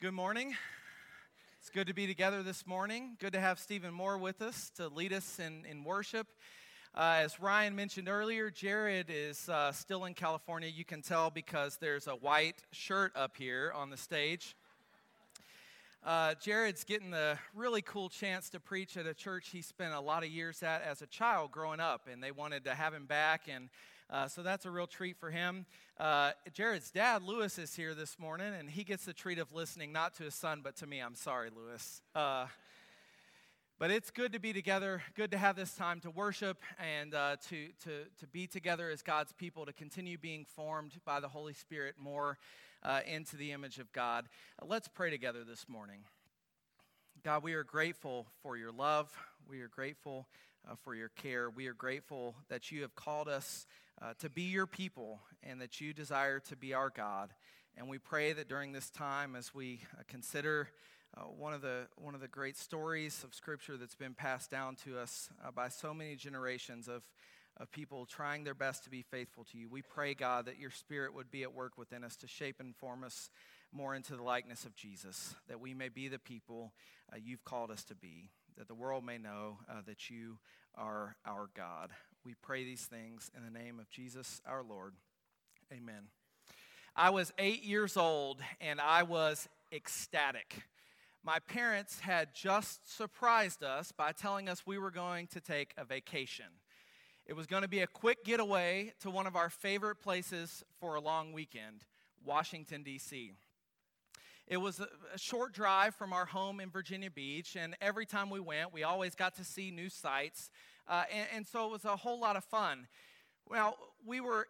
Good morning. It's good to be together this morning. Good to have Stephen Moore with us to lead us in, in worship. Uh, as Ryan mentioned earlier, Jared is uh, still in California. You can tell because there's a white shirt up here on the stage. Uh, Jared's getting the really cool chance to preach at a church he spent a lot of years at as a child growing up, and they wanted to have him back. And uh, so that's a real treat for him. Uh, Jared's dad, Lewis, is here this morning, and he gets the treat of listening not to his son, but to me. I'm sorry, Lewis. Uh, but it's good to be together, good to have this time to worship and uh, to, to, to be together as God's people, to continue being formed by the Holy Spirit more uh, into the image of God. Uh, let's pray together this morning. God, we are grateful for your love. We are grateful uh, for your care. We are grateful that you have called us uh, to be your people and that you desire to be our God. And we pray that during this time, as we uh, consider uh, one, of the, one of the great stories of Scripture that's been passed down to us uh, by so many generations of, of people trying their best to be faithful to you, we pray, God, that your Spirit would be at work within us to shape and form us more into the likeness of Jesus, that we may be the people uh, you've called us to be, that the world may know uh, that you are our God. We pray these things in the name of Jesus our Lord. Amen. I was eight years old and I was ecstatic. My parents had just surprised us by telling us we were going to take a vacation. It was going to be a quick getaway to one of our favorite places for a long weekend, Washington, D.C. It was a, short drive from our home in Virginia Beach, and every time we went, we always got to see new sights uh, and, and so it was a whole lot of fun. Well, we were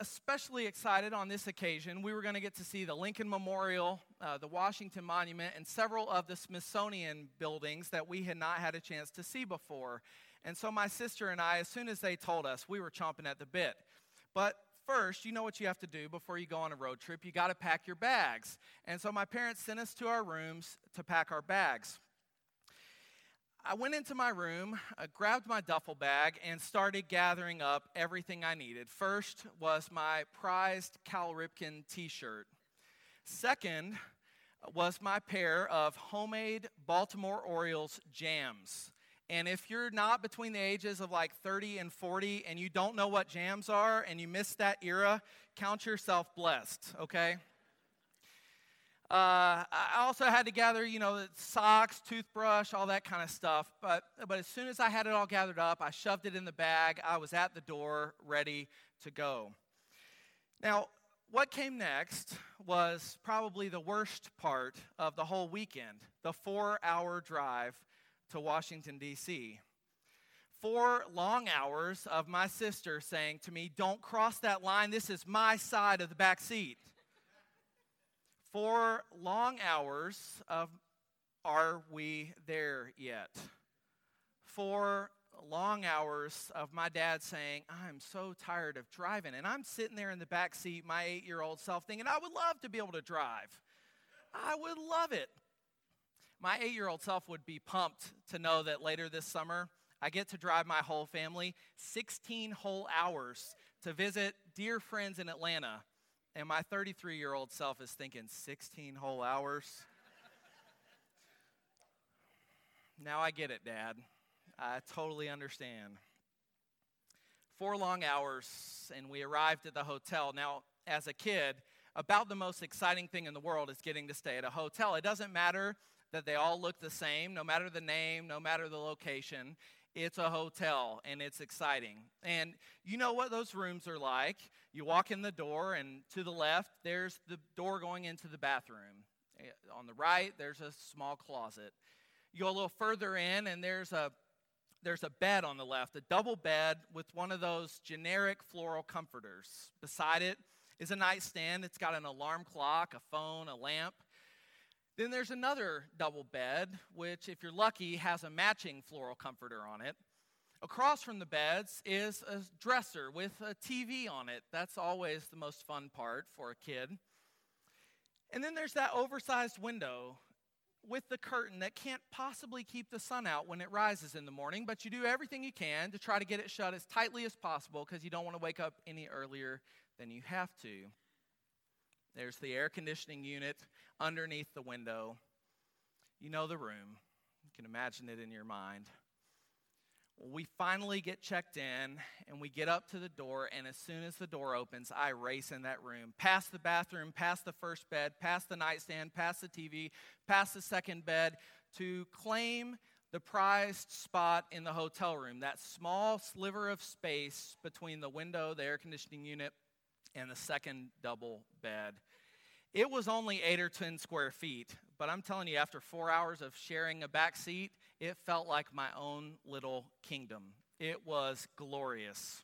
especially excited on this occasion. We were going to get to see the Lincoln Memorial, uh, the Washington Monument, and several of the Smithsonian buildings that we had not had a chance to see before. And so my sister and I, as soon as they told us, we were chomping at the bit. But first, you know what you have to do before you go on a road trip. You got to pack your bags. And so my parents sent us to our rooms to pack our bags. I went into my room, uh, grabbed my duffel bag, and started gathering up everything I needed. First was my prized Cal Ripken t shirt. Second was my pair of homemade Baltimore Orioles jams. And if you're not between the ages of like 30 and 40 and you don't know what jams are and you missed that era, count yourself blessed, okay? Uh, I also had to gather, you know, socks, toothbrush, all that kind of stuff. But, but as soon as I had it all gathered up, I shoved it in the bag. I was at the door, ready to go. Now, what came next was probably the worst part of the whole weekend the four hour drive to Washington, D.C. Four long hours of my sister saying to me, Don't cross that line. This is my side of the back seat. Four long hours of Are We There Yet? Four long hours of my dad saying, I'm so tired of driving. And I'm sitting there in the back seat, my eight year old self, thinking, I would love to be able to drive. I would love it. My eight year old self would be pumped to know that later this summer, I get to drive my whole family 16 whole hours to visit dear friends in Atlanta and my 33 year old self is thinking 16 whole hours. now I get it, Dad. I totally understand. Four long hours, and we arrived at the hotel. Now, as a kid, about the most exciting thing in the world is getting to stay at a hotel. It doesn't matter that they all look the same, no matter the name, no matter the location. It's a hotel and it's exciting. And you know what those rooms are like. You walk in the door, and to the left, there's the door going into the bathroom. Eh, on the right, there's a small closet. You go a little further in, and there's a there's a bed on the left, a double bed with one of those generic floral comforters. Beside it is a nightstand. It's got an alarm clock, a phone, a lamp. Then there's another double bed, which, if you're lucky, has a matching floral comforter on it. Across from the beds is a dresser with a TV on it. That's always the most fun part for a kid. And then there's that oversized window with the curtain that can't possibly keep the sun out when it rises in the morning, but you do everything you can to try to get it shut as tightly as possible because you don't want to wake up any earlier than you have to. There's the air conditioning unit underneath the window. You know the room. You can imagine it in your mind. We finally get checked in and we get up to the door, and as soon as the door opens, I race in that room, past the bathroom, past the first bed, past the nightstand, past the TV, past the second bed to claim the prized spot in the hotel room, that small sliver of space between the window, the air conditioning unit, and the second double bed. It was only eight or 10 square feet, but I'm telling you, after four hours of sharing a back seat, it felt like my own little kingdom. It was glorious.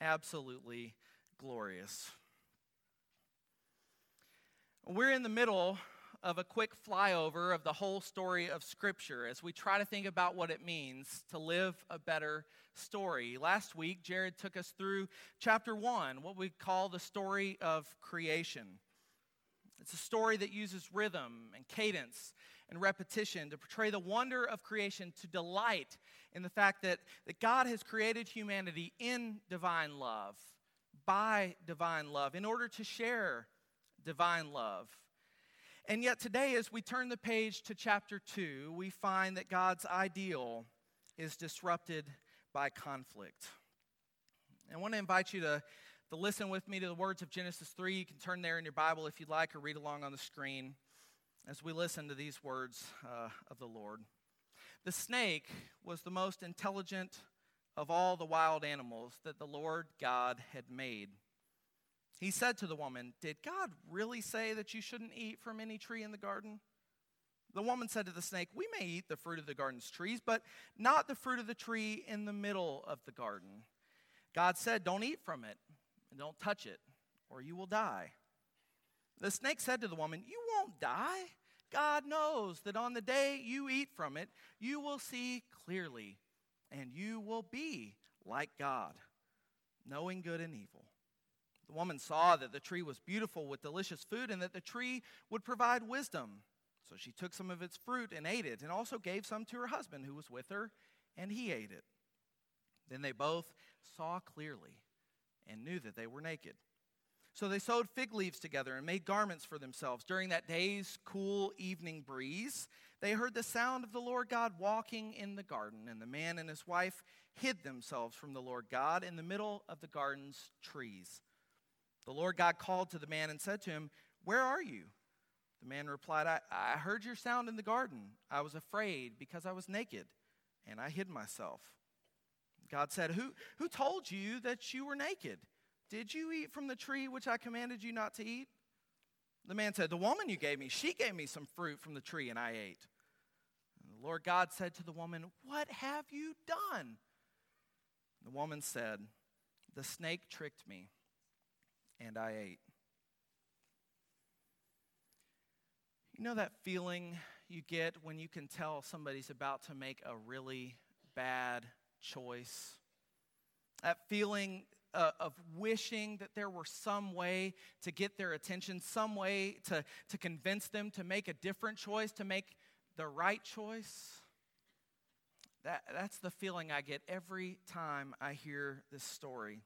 Absolutely glorious. We're in the middle of a quick flyover of the whole story of Scripture as we try to think about what it means to live a better story. Last week, Jared took us through chapter one, what we call the story of creation. It's a story that uses rhythm and cadence and repetition to portray the wonder of creation, to delight in the fact that, that God has created humanity in divine love, by divine love, in order to share divine love. And yet, today, as we turn the page to chapter 2, we find that God's ideal is disrupted by conflict. I want to invite you to, to listen with me to the words of Genesis 3. You can turn there in your Bible if you'd like, or read along on the screen as we listen to these words uh, of the Lord. The snake was the most intelligent of all the wild animals that the Lord God had made. He said to the woman, Did God really say that you shouldn't eat from any tree in the garden? The woman said to the snake, We may eat the fruit of the garden's trees, but not the fruit of the tree in the middle of the garden. God said, Don't eat from it, and don't touch it, or you will die. The snake said to the woman, You won't die. God knows that on the day you eat from it, you will see clearly, and you will be like God, knowing good and evil. The woman saw that the tree was beautiful with delicious food and that the tree would provide wisdom. So she took some of its fruit and ate it, and also gave some to her husband who was with her, and he ate it. Then they both saw clearly and knew that they were naked. So they sewed fig leaves together and made garments for themselves. During that day's cool evening breeze, they heard the sound of the Lord God walking in the garden, and the man and his wife hid themselves from the Lord God in the middle of the garden's trees. The Lord God called to the man and said to him, Where are you? The man replied, I, I heard your sound in the garden. I was afraid because I was naked, and I hid myself. God said, Who, who told you that you were naked? Did you eat from the tree which I commanded you not to eat? The man said, The woman you gave me, she gave me some fruit from the tree, and I ate. And the Lord God said to the woman, What have you done? The woman said, The snake tricked me and I ate. You know that feeling you get when you can tell somebody's about to make a really bad choice? That feeling uh, of wishing that there were some way to get their attention, some way to, to convince them to make a different choice, to make the right choice. That, that's the feeling I get every time I hear this story.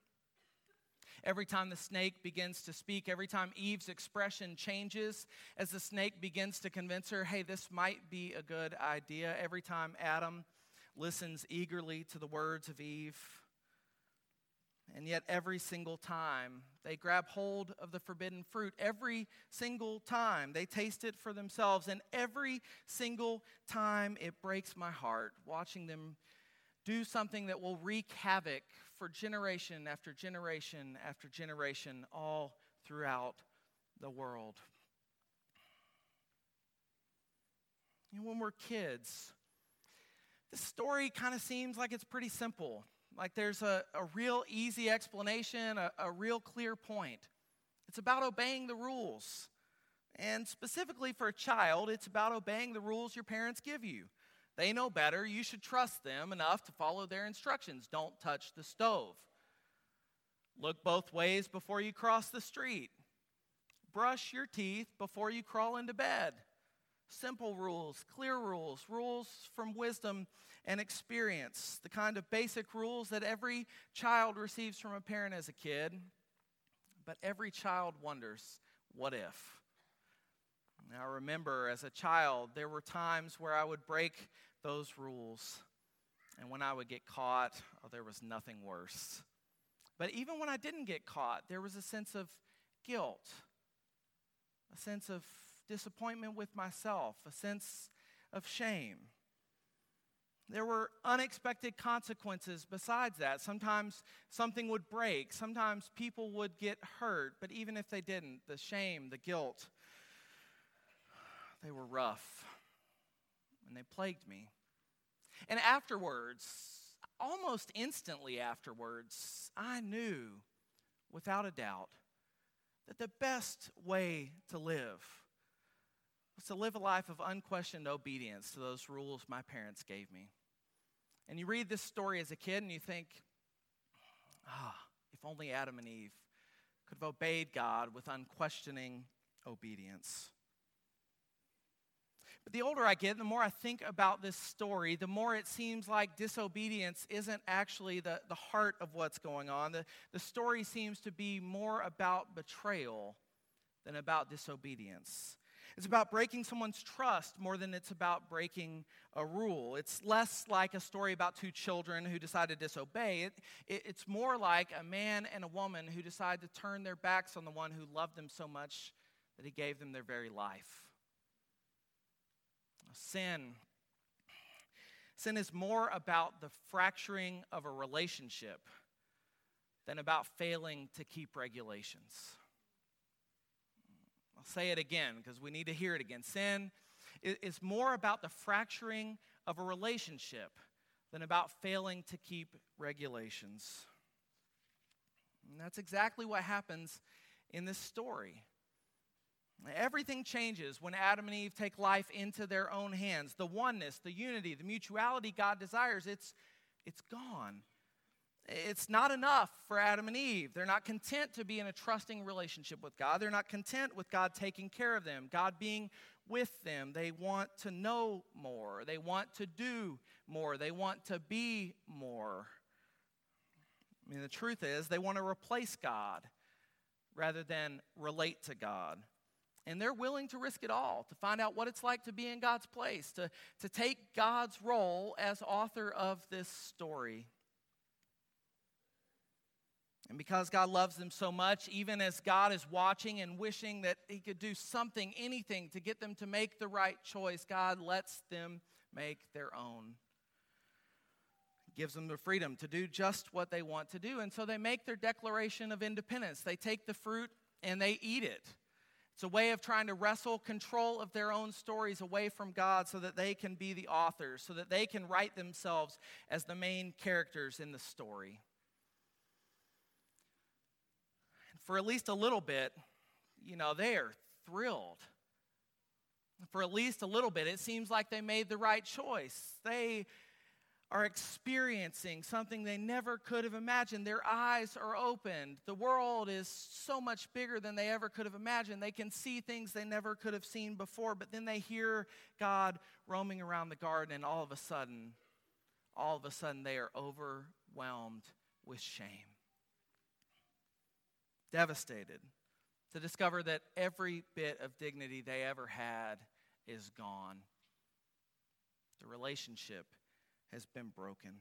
Every time the snake begins to speak, every time Eve's expression changes, as the snake begins to convince her, hey, this might be a good idea, every time Adam listens eagerly to the words of Eve, and yet, every single time they grab hold of the forbidden fruit, every single time they taste it for themselves, and every single time it breaks my heart watching them do something that will wreak havoc for generation after generation after generation all throughout the world. And when we're kids, the story kind of seems like it's pretty simple. Like there's a, a real easy explanation, a, a real clear point. It's about obeying the rules. And specifically for a child, it's about obeying the rules your parents give you. They know better. You should trust them enough to follow their instructions. Don't touch the stove. Look both ways before you cross the street. Brush your teeth before you crawl into bed. Simple rules, clear rules, rules from wisdom and experience, the kind of basic rules that every child receives from a parent as a kid. but every child wonders, what if? Now, remember as a child, there were times where I would break those rules. And when I would get caught, oh, there was nothing worse. But even when I didn't get caught, there was a sense of guilt, a sense of disappointment with myself, a sense of shame. There were unexpected consequences besides that. Sometimes something would break, sometimes people would get hurt, but even if they didn't, the shame, the guilt, they were rough and they plagued me. And afterwards, almost instantly afterwards, I knew without a doubt that the best way to live was to live a life of unquestioned obedience to those rules my parents gave me. And you read this story as a kid and you think, ah, if only Adam and Eve could have obeyed God with unquestioning obedience. But the older I get, the more I think about this story, the more it seems like disobedience isn't actually the, the heart of what's going on. The, the story seems to be more about betrayal than about disobedience. It's about breaking someone's trust more than it's about breaking a rule. It's less like a story about two children who decide to disobey. It, it, it's more like a man and a woman who decide to turn their backs on the one who loved them so much that he gave them their very life. Sin. Sin is more about the fracturing of a relationship than about failing to keep regulations. I'll say it again because we need to hear it again. Sin is more about the fracturing of a relationship than about failing to keep regulations. And that's exactly what happens in this story. Everything changes when Adam and Eve take life into their own hands. The oneness, the unity, the mutuality God desires, it's, it's gone. It's not enough for Adam and Eve. They're not content to be in a trusting relationship with God. They're not content with God taking care of them, God being with them. They want to know more. They want to do more. They want to be more. I mean, the truth is, they want to replace God rather than relate to God. And they're willing to risk it all to find out what it's like to be in God's place, to, to take God's role as author of this story. And because God loves them so much, even as God is watching and wishing that He could do something, anything to get them to make the right choice, God lets them make their own. Gives them the freedom to do just what they want to do. And so they make their declaration of independence. They take the fruit and they eat it. It's a way of trying to wrestle control of their own stories away from God so that they can be the authors, so that they can write themselves as the main characters in the story. And for at least a little bit, you know, they are thrilled. For at least a little bit, it seems like they made the right choice. They are experiencing something they never could have imagined. Their eyes are opened. The world is so much bigger than they ever could have imagined. They can see things they never could have seen before, but then they hear God roaming around the garden, and all of a sudden, all of a sudden, they are overwhelmed with shame. Devastated to discover that every bit of dignity they ever had is gone. The relationship has been broken.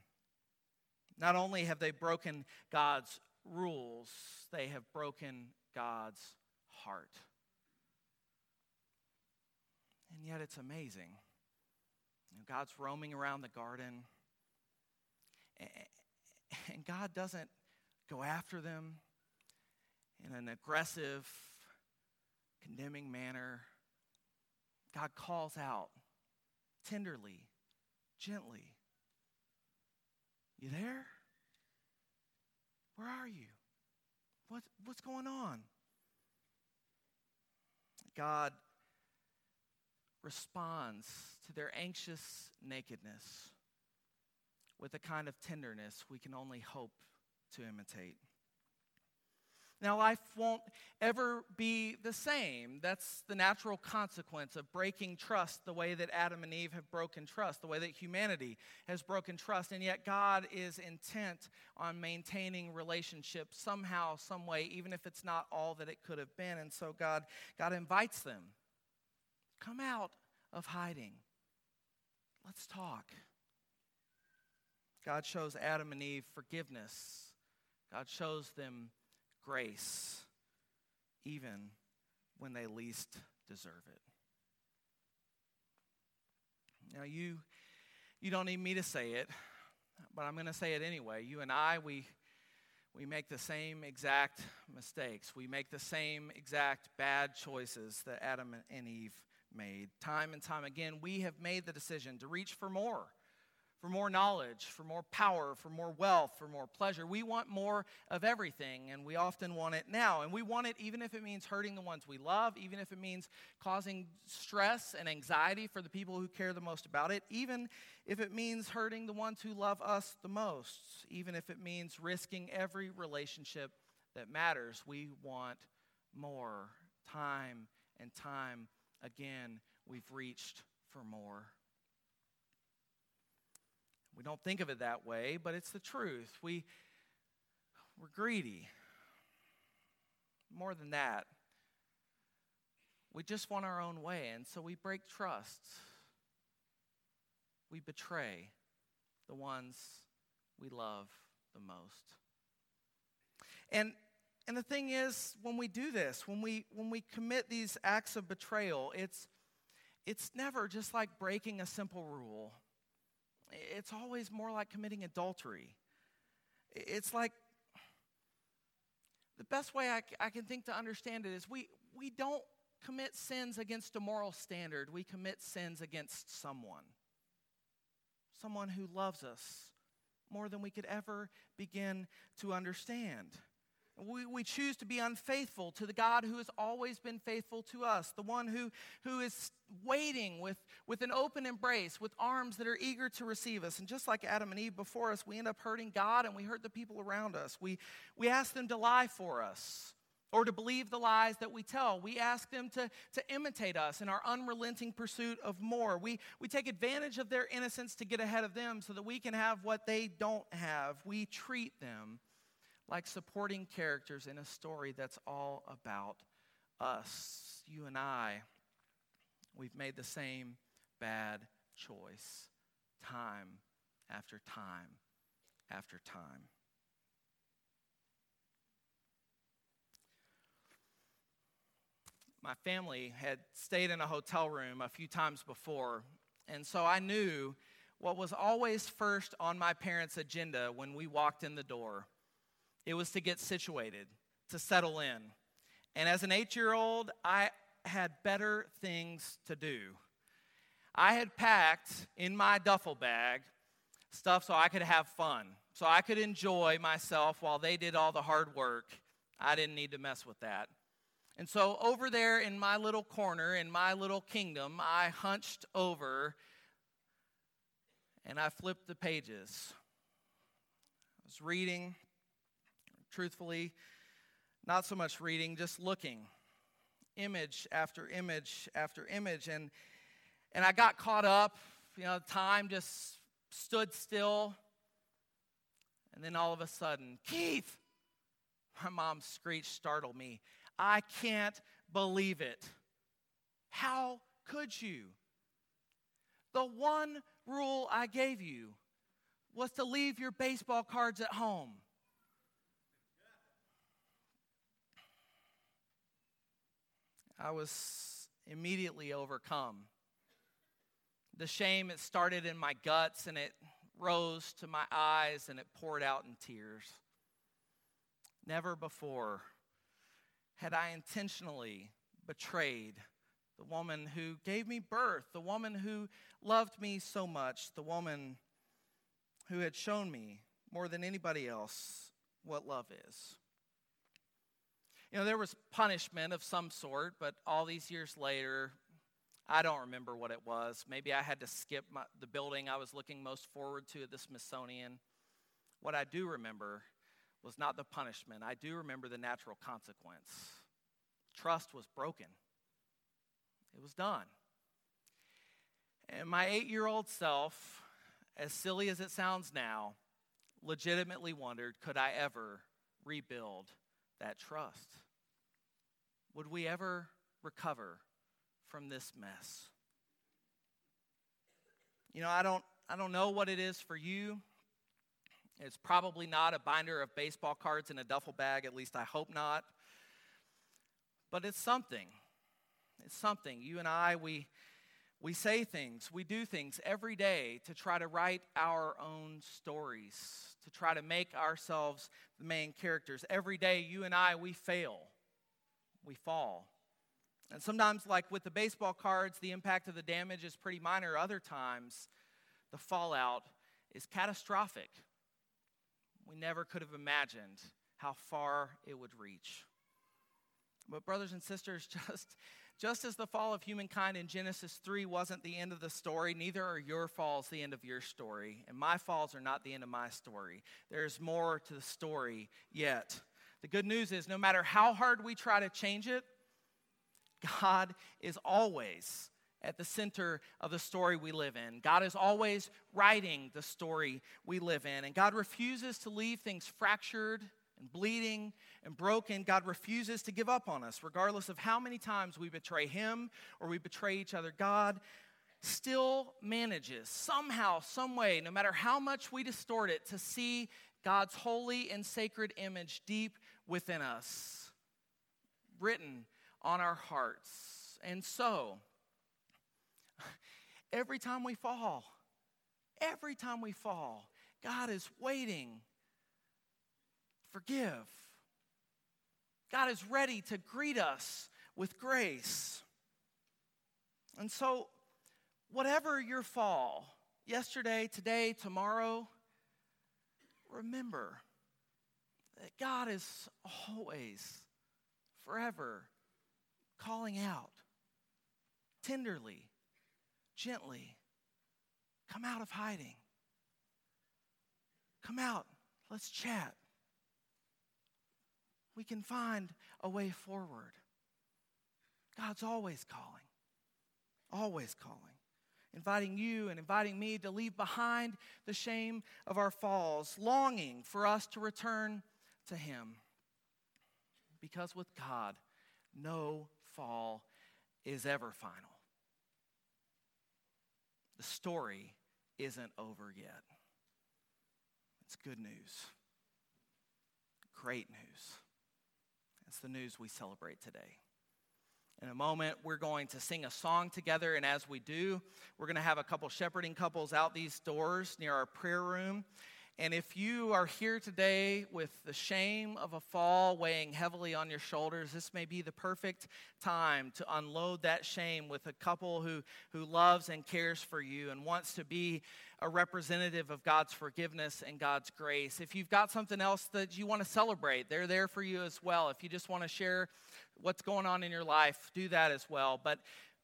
Not only have they broken God's rules, they have broken God's heart. And yet it's amazing. God's roaming around the garden, and God doesn't go after them in an aggressive, condemning manner. God calls out tenderly, gently. You there? Where are you? What, what's going on? God responds to their anxious nakedness with a kind of tenderness we can only hope to imitate. Now, life won't ever be the same. That's the natural consequence of breaking trust the way that Adam and Eve have broken trust, the way that humanity has broken trust. And yet, God is intent on maintaining relationships somehow, some way, even if it's not all that it could have been. And so, God, God invites them come out of hiding. Let's talk. God shows Adam and Eve forgiveness. God shows them grace even when they least deserve it. Now, you, you don't need me to say it, but I'm going to say it anyway. You and I, we, we make the same exact mistakes. We make the same exact bad choices that Adam and Eve made. Time and time again, we have made the decision to reach for more for more knowledge, for more power, for more wealth, for more pleasure. We want more of everything, and we often want it now. And we want it even if it means hurting the ones we love, even if it means causing stress and anxiety for the people who care the most about it, even if it means hurting the ones who love us the most, even if it means risking every relationship that matters. We want more. Time and time again, we've reached for more. We don't think of it that way, but it's the truth. We, we're greedy. More than that, we just want our own way, and so we break trust. We betray the ones we love the most. And and the thing is, when we do this, when we when we commit these acts of betrayal, it's it's never just like breaking a simple rule. It's always more like committing adultery. It's like the best way I, I can think to understand it is we, we don't commit sins against a moral standard, we commit sins against someone. Someone who loves us more than we could ever begin to understand. We, we choose to be unfaithful to the God who has always been faithful to us, the one who, who is waiting with, with an open embrace, with arms that are eager to receive us. And just like Adam and Eve before us, we end up hurting God and we hurt the people around us. We, we ask them to lie for us or to believe the lies that we tell. We ask them to, to imitate us in our unrelenting pursuit of more. We, we take advantage of their innocence to get ahead of them so that we can have what they don't have. We treat them like supporting characters in a story that's all about us. You and I, we've made the same bad choice time after time after time. My family had stayed in a hotel room a few times before, and so I knew what was always first on my parents' agenda when we walked in the door it was to get situated, to settle in. And as an eight year old, I had better things to do. I had packed in my duffel bag stuff so I could have fun, so I could enjoy myself while they did all the hard work. I didn't need to mess with that. And so, over there in my little corner, in my little kingdom, I hunched over and I flipped the pages. I was reading truthfully, not so much reading, just looking, image after image after image. And, and I got caught up. You know, time just stood still. And then all of a sudden, Keith, my mom screeched, startled me. I can't believe it. How could you? The one rule I gave you was to leave your baseball cards at home. I was immediately overcome. The shame, it started in my guts and it rose to my eyes and it poured out in tears. Never before had I intentionally betrayed the woman who gave me birth, the woman who loved me so much, the woman who had shown me more than anybody else what love is. You know, there was punishment of some sort, but all these years later, I don't remember what it was. Maybe I had to skip my, the building I was looking most forward to at the Smithsonian. What I do remember was not the punishment. I do remember the natural consequence. Trust was broken, it was done. And my eight year old self, as silly as it sounds now, legitimately wondered could I ever rebuild that trust? Would we ever recover from this mess? You know, I don't, I don't know what it is for you. It's probably not a binder of baseball cards in a duffel bag, at least I hope not. But it's something. It's something. You and I, we, we say things, we do things every day to try to write our own stories, to try to make ourselves the main characters. Every day, you and I, we fail, we fall. And sometimes, like with the baseball cards, the impact of the damage is pretty minor. Other times, the fallout is catastrophic. We never could have imagined how far it would reach. But, brothers and sisters, just, just as the fall of humankind in Genesis 3 wasn't the end of the story, neither are your falls the end of your story. And my falls are not the end of my story. There's more to the story yet. The good news is no matter how hard we try to change it, God is always at the center of the story we live in. God is always writing the story we live in. And God refuses to leave things fractured and bleeding and broken. God refuses to give up on us, regardless of how many times we betray Him or we betray each other. God still manages, somehow, some way, no matter how much we distort it, to see God's holy and sacred image deep within us, written on our hearts. And so, every time we fall, every time we fall, God is waiting. Forgive. God is ready to greet us with grace. And so, whatever your fall, yesterday, today, tomorrow, remember that God is always, forever calling out tenderly, gently, come out of hiding. Come out, let's chat. We can find a way forward. God's always calling, always calling, inviting you and inviting me to leave behind the shame of our falls, longing for us to return to Him. Because with God, no fall is ever final. The story isn't over yet. It's good news. Great news. It's the news we celebrate today. In a moment, we're going to sing a song together, and as we do, we're going to have a couple shepherding couples out these doors near our prayer room. And if you are here today with the shame of a fall weighing heavily on your shoulders, this may be the perfect time to unload that shame with a couple who, who loves and cares for you and wants to be a representative of God's forgiveness and God's grace. If you've got something else that you want to celebrate, they're there for you as well. If you just want to share what's going on in your life, do that as well. But,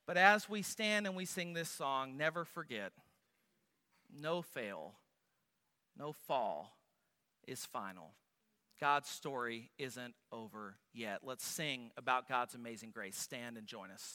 but as we stand and we sing this song, never forget no fail no fall is final. God's story isn't over yet. Let's sing about God's amazing grace. Stand and join us.